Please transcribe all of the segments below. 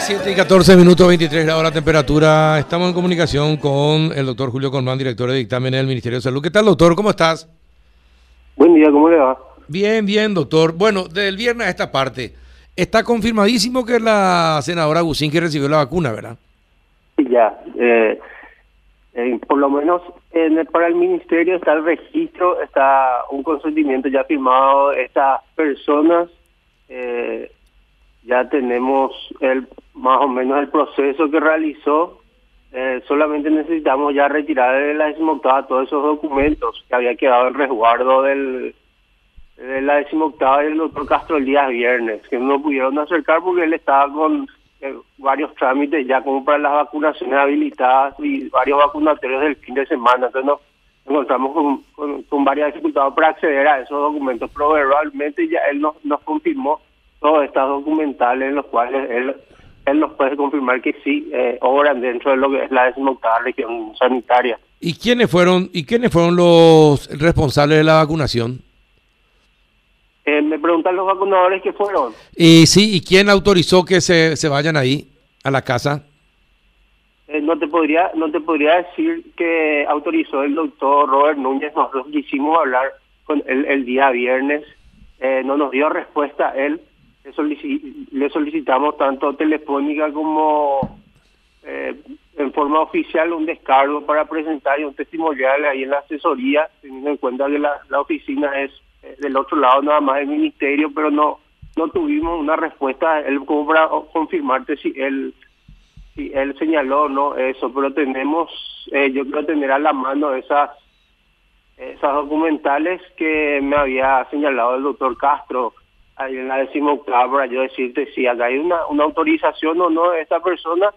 Las 7 y 14 minutos 23 grados la temperatura. Estamos en comunicación con el doctor Julio Colmán, director de dictamen del Ministerio de Salud. ¿Qué tal, doctor? ¿Cómo estás? Buen día, ¿cómo le va? Bien, bien, doctor. Bueno, del viernes a esta parte, está confirmadísimo que la senadora Gusín que recibió la vacuna, ¿verdad? Sí, ya. Eh, eh, por lo menos en para el ministerio está el registro, está un consentimiento ya firmado. Estas personas eh, ya tenemos el más o menos el proceso que realizó. Eh, solamente necesitamos ya retirar de la decimoctava todos esos documentos que había quedado en resguardo del, de la decimoctava del doctor Castro el día viernes, que no pudieron acercar porque él estaba con eh, varios trámites ya como las vacunaciones habilitadas y varios vacunatorios del fin de semana. Entonces nos encontramos con, con, varias dificultades para acceder a esos documentos, pero verbalmente ya él nos, nos confirmó todos estos documentales en los cuales él, él nos puede confirmar que sí eh, obran dentro de lo que es la decimoctava región sanitaria. ¿Y quiénes fueron y quiénes fueron los responsables de la vacunación? Eh, me preguntan los vacunadores que fueron. Y sí, ¿y quién autorizó que se, se vayan ahí a la casa? Eh, no te podría no te podría decir que autorizó el doctor Robert Núñez. Nosotros quisimos hablar con él el día viernes. Eh, no nos dio respuesta él le, solicitamos tanto telefónica como eh, en forma oficial un descargo para presentar y un testimonial ahí en la asesoría, teniendo en cuenta que la, la oficina es eh, del otro lado nada más del ministerio, pero no no tuvimos una respuesta. Él como para confirmarte si él si él señaló no eso, pero tenemos eh, yo quiero tener a la mano esas esas documentales que me había señalado el doctor Castro en la decimoctava yo decirte si acá hay una, una autorización o no de esta persona,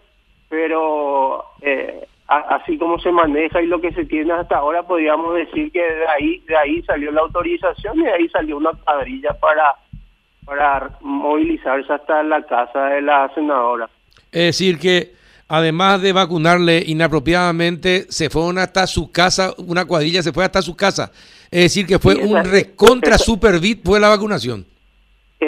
pero eh, así como se maneja y lo que se tiene hasta ahora, podríamos decir que de ahí de ahí salió la autorización y de ahí salió una cuadrilla para, para movilizarse hasta la casa de la senadora. Es decir, que además de vacunarle inapropiadamente, se fueron hasta su casa, una cuadrilla se fue hasta su casa. Es decir, que fue un recontra super bit fue la vacunación.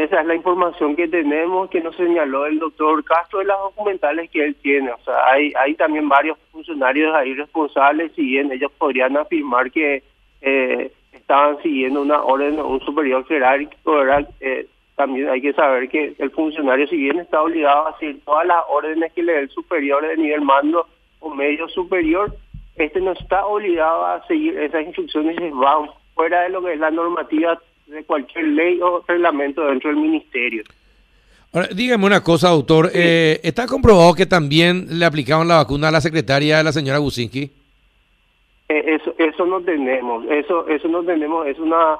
Esa es la información que tenemos, que nos señaló el doctor Castro de las documentales que él tiene. O sea, hay, también varios funcionarios ahí responsables, si bien ellos podrían afirmar que eh, estaban siguiendo una orden de un superior jerárquico, eh, también hay que saber que el funcionario, si bien está obligado a seguir todas las órdenes que le dé el superior de nivel mando o medio superior, este no está obligado a seguir esas instrucciones van fuera de lo que es la normativa de cualquier ley o reglamento dentro del ministerio. Ahora, dígame una cosa, doctor. Eh, ¿Está comprobado que también le aplicaban la vacuna a la secretaria la señora Gusinski? Eh, eso, eso no tenemos. Eso, eso no tenemos. Es una.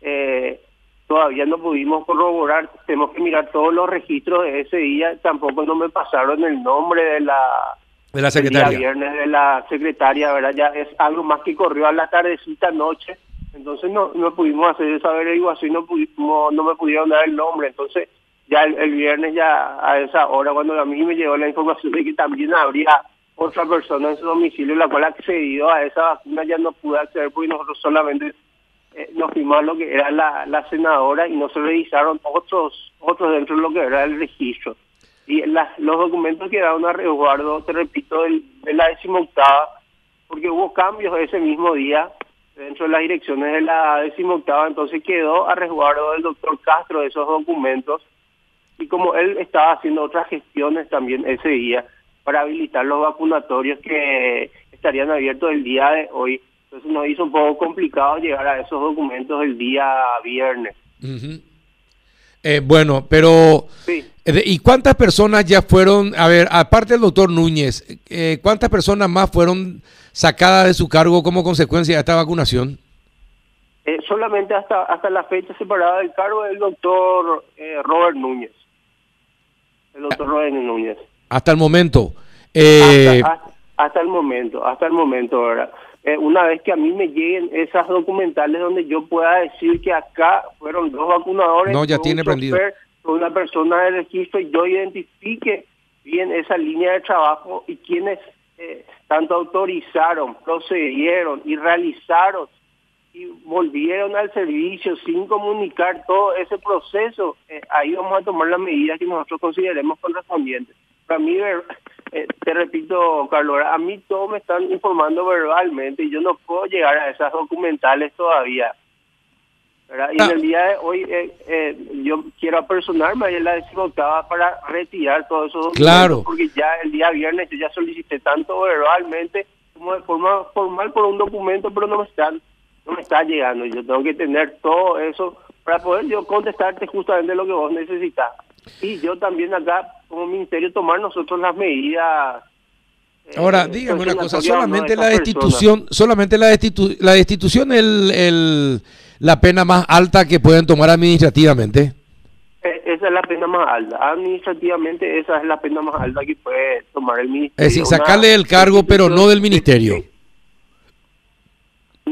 Eh, todavía no pudimos corroborar. Tenemos que mirar todos los registros de ese día. Tampoco no me pasaron el nombre de la. De la secretaria. viernes de la secretaria, ¿verdad? Ya es algo más que corrió a la tardecita noche entonces no, no pudimos hacer esa averiguación no, pudimos, no me pudieron dar el nombre. Entonces ya el, viernes, ya a esa hora, cuando a mí me llegó la información de que también habría otra persona en su domicilio, la cual ha accedido a esa vacuna, ya no pude acceder porque nosotros solamente eh, nos firmamos lo que era la, la senadora y no se revisaron otros otros dentro de lo que era el registro. Y las, los documentos quedaron a resguardo, te repito, de la decimoctava, porque hubo cambios ese mismo día dentro de las direcciones de la decimoctava, entonces quedó a resguardo del doctor Castro esos documentos y como él estaba haciendo otras gestiones también ese día para habilitar los vacunatorios que estarían abiertos el día de hoy, entonces nos hizo un poco complicado llegar a esos documentos el día viernes. Eh, bueno, pero sí. Eh, ¿y cuántas personas ya fueron, a ver, aparte del doctor Núñez, eh, cuántas personas más fueron sacada de su cargo como consecuencia de esta vacunación? Eh, solamente hasta hasta la fecha separada del cargo del doctor eh, Robert Núñez. El doctor Robert Núñez. Hasta el momento. Eh... Hasta, el momento, hasta el momento, ¿verdad? Eh, una vez que a mí me lleguen esas documentales donde yo pueda decir que acá fueron dos vacunadores. No, ya tiene prendido. Una persona de registro y yo identifique bien esa línea de trabajo y quiénes eh, tanto autorizaron, procedieron y realizaron y volvieron al servicio sin comunicar todo ese proceso, eh, ahí vamos a tomar las medidas que nosotros consideremos correspondientes. para mí, eh, te repito, Carlos, a mí todos me están informando verbalmente y yo no puedo llegar a esas documentales todavía. Y en el día de hoy eh, eh, yo quiero apersonarme en la decimoctava para retirar todos esos documentos. Claro. Porque ya el día viernes yo ya solicité tanto verbalmente como de forma formal por un documento, pero no me están no me está llegando. Yo tengo que tener todo eso para poder yo contestarte justamente lo que vos necesitas. Y yo también acá, como ministerio, tomar nosotros las medidas. Eh, Ahora, dígame una cosa, solamente la destitución, solamente la, destitu la destitución el, el, la pena más alta que pueden tomar administrativamente. E, esa es la pena más alta. Administrativamente esa es la pena más alta que puede tomar el ministerio. Es decir, sacarle el cargo, pero no del ministerio.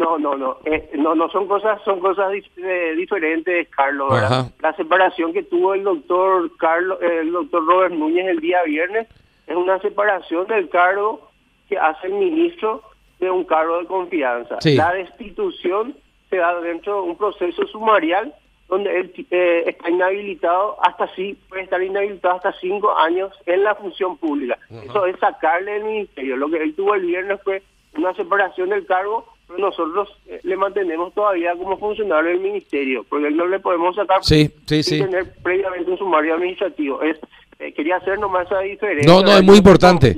No, no, no, eh, no, no son cosas, son cosas eh, diferentes, Carlos. La separación que tuvo el doctor Carlos, el doctor Robert Núñez el día viernes es una separación del cargo que hace el ministro de un cargo de confianza. La destitución se da dentro de un proceso sumarial donde él eh, está inhabilitado hasta sí, puede estar inhabilitado hasta cinco años en la función pública. Eso es sacarle del ministerio. Lo que él tuvo el viernes fue una separación del cargo nosotros eh, le mantenemos todavía como funcionario del ministerio, porque no le podemos sacar sí, sí, sin tener previamente un sumario administrativo. Es, eh, quería hacer nomás esa diferencia. No, no, es muy importante.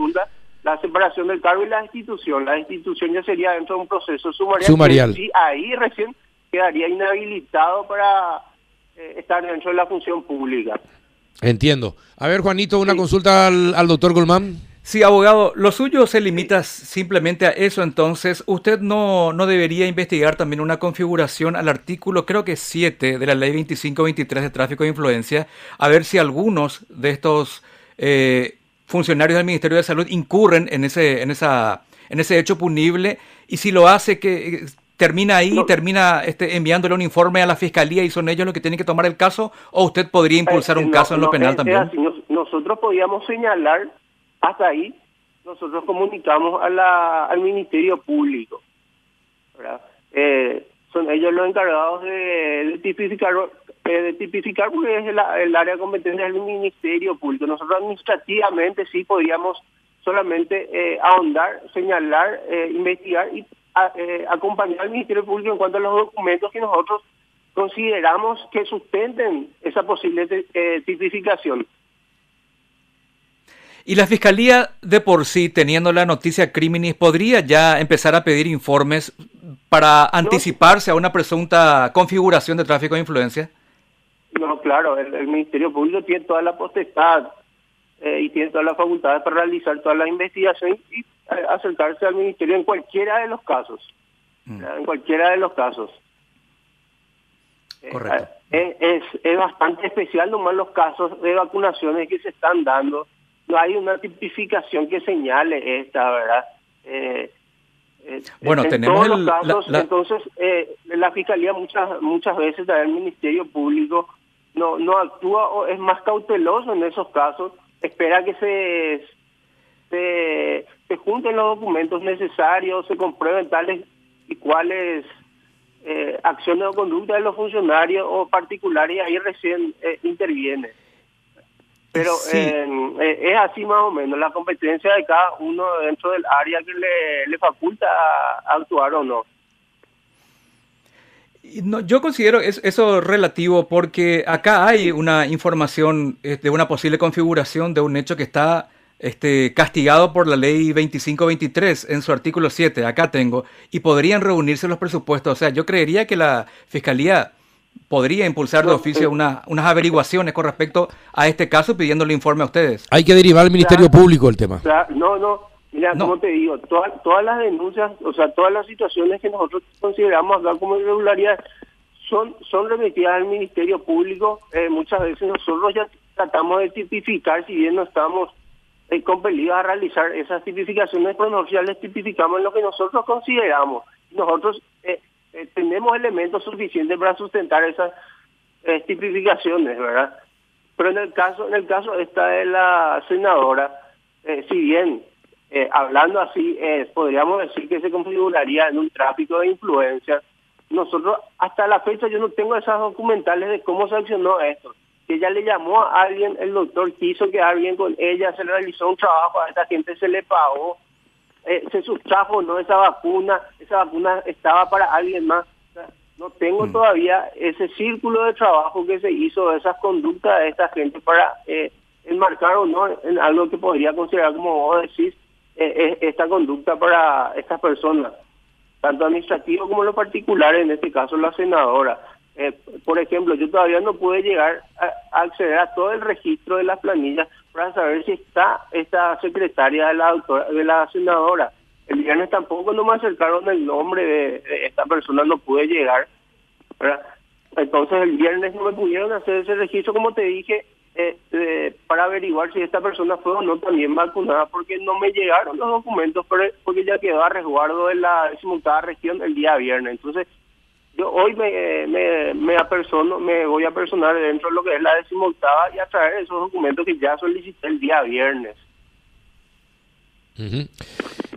La separación del cargo y la institución. La institución ya sería dentro de un proceso sumarial. Sumarial. Y ahí recién quedaría inhabilitado para eh, estar dentro de la función pública. Entiendo. A ver, Juanito, una consulta al, al doctor Golmán. Sí, abogado, lo suyo se limita simplemente a eso, entonces usted no, no debería investigar también una configuración al artículo, creo que 7 de la ley 2523 de tráfico de influencia, a ver si algunos de estos eh, funcionarios del Ministerio de Salud incurren en ese, en esa, en ese hecho punible y si lo hace que eh, termina ahí, termina este, enviándole un informe a la fiscalía y son ellos los que tienen que tomar el caso o usted podría impulsar un eh, caso en lo penal también. nosotros podríamos señalar hasta ahí nosotros comunicamos al Ministerio Público. Eh, son ellos los encargados de, tipificar eh, de tipificar porque es el, área de competencia del Ministerio Público. Nosotros administrativamente sí podríamos solamente eh, ahondar, señalar, investigar y acompañar al Ministerio Público en cuanto a los documentos que nosotros consideramos que sustenten esa posible tipificación. Y la Fiscalía de por sí, teniendo la noticia criminis, podría ya empezar a pedir informes para anticiparse a una presunta configuración de tráfico de influencia. No, claro, el, Ministerio Público tiene toda la potestad eh, y tiene todas las facultades para realizar toda la investigación y eh, acercarse al Ministerio en cualquiera de los casos. Mm. En cualquiera de los casos. Correcto. Eh, es, es bastante especial nomás los casos de vacunaciones que se están dando no hay una tipificación que señale esta, ¿verdad? Eh, eh, bueno, tenemos todos los casos, entonces eh, la fiscalía muchas muchas veces el ministerio público no no actúa o es más cauteloso en esos casos, espera que se se, se junten los documentos necesarios, se comprueben tales y cuáles acciones o conducta de los funcionarios o particulares y ahí recién interviene. Pero eh, es así más o menos, la competencia de cada uno dentro del área que le, faculta actuar o no. No, yo considero eso relativo porque acá hay una información eh, de una posible configuración de un hecho que está este, castigado por la ley 2523 en su artículo 7, acá tengo, y podrían reunirse los presupuestos. O sea, yo creería que la Fiscalía podría impulsar de oficio una, unas averiguaciones con respecto a este caso pidiéndole informe a ustedes. Hay que derivar al Ministerio Público el tema. no, no, mira, como te digo, todas, todas las denuncias, o sea, todas las situaciones que nosotros consideramos acá como irregularidad son, son remitidas al Ministerio Público. Eh, muchas veces nosotros ya tratamos de tipificar, si bien no estamos eh, compelidos a realizar esas tipificaciones, pero nosotros ya les tipificamos lo que nosotros consideramos. Nosotros eh, eh, tenemos elementos suficientes para sustentar esas eh, tipificaciones, ¿verdad? Pero en el caso, en el caso esta de la senadora, eh, si bien hablando así, podríamos decir que se configuraría en un tráfico de influencia. Nosotros, hasta la fecha, yo no tengo esas documentales de cómo se accionó esto. que ella le llamó a alguien, el doctor quiso que alguien con ella, se realizó un trabajo, a esta gente se le pagó, eh, se sustrajo no esa vacuna, esa vacuna estaba para alguien más. no tengo mm. todavía ese círculo de trabajo que se hizo, esas conductas de esta gente para eh, enmarcar o no en algo que podría considerar, como vos decís, eh, esta conducta para estas personas, tanto administrativo como lo particular, en este caso la senadora. Eh, por ejemplo, yo todavía no pude llegar a, acceder a todo el registro de las planillas para saber si está esta secretaria de la doctora, de la senadora. El viernes tampoco no me acercaron el nombre de, esta persona, no pude llegar. Entonces el viernes no me pudieron hacer ese registro, como te dije, eh, para averiguar si esta persona fue o no también vacunada, porque no me llegaron los documentos, porque ya quedó a resguardo de la decimoctava región el día viernes. Entonces yo hoy me, me, me, apersono, me voy a personar dentro de lo que es la decimoctava y a traer esos documentos que ya solicité el día viernes.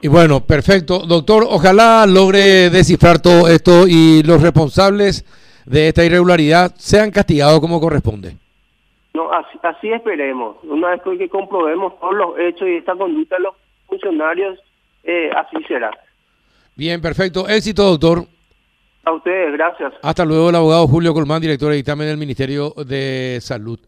Y bueno, perfecto. Doctor, ojalá logre descifrar todo esto y los responsables de esta irregularidad sean castigados como corresponde. No, así, así esperemos. Una vez que comprobemos todos los hechos y esta conducta de los funcionarios, eh, así será. Bien, perfecto. Éxito, doctor. A ustedes, gracias. Hasta luego, el abogado Julio Colmán, director de dictamen del Ministerio de Salud.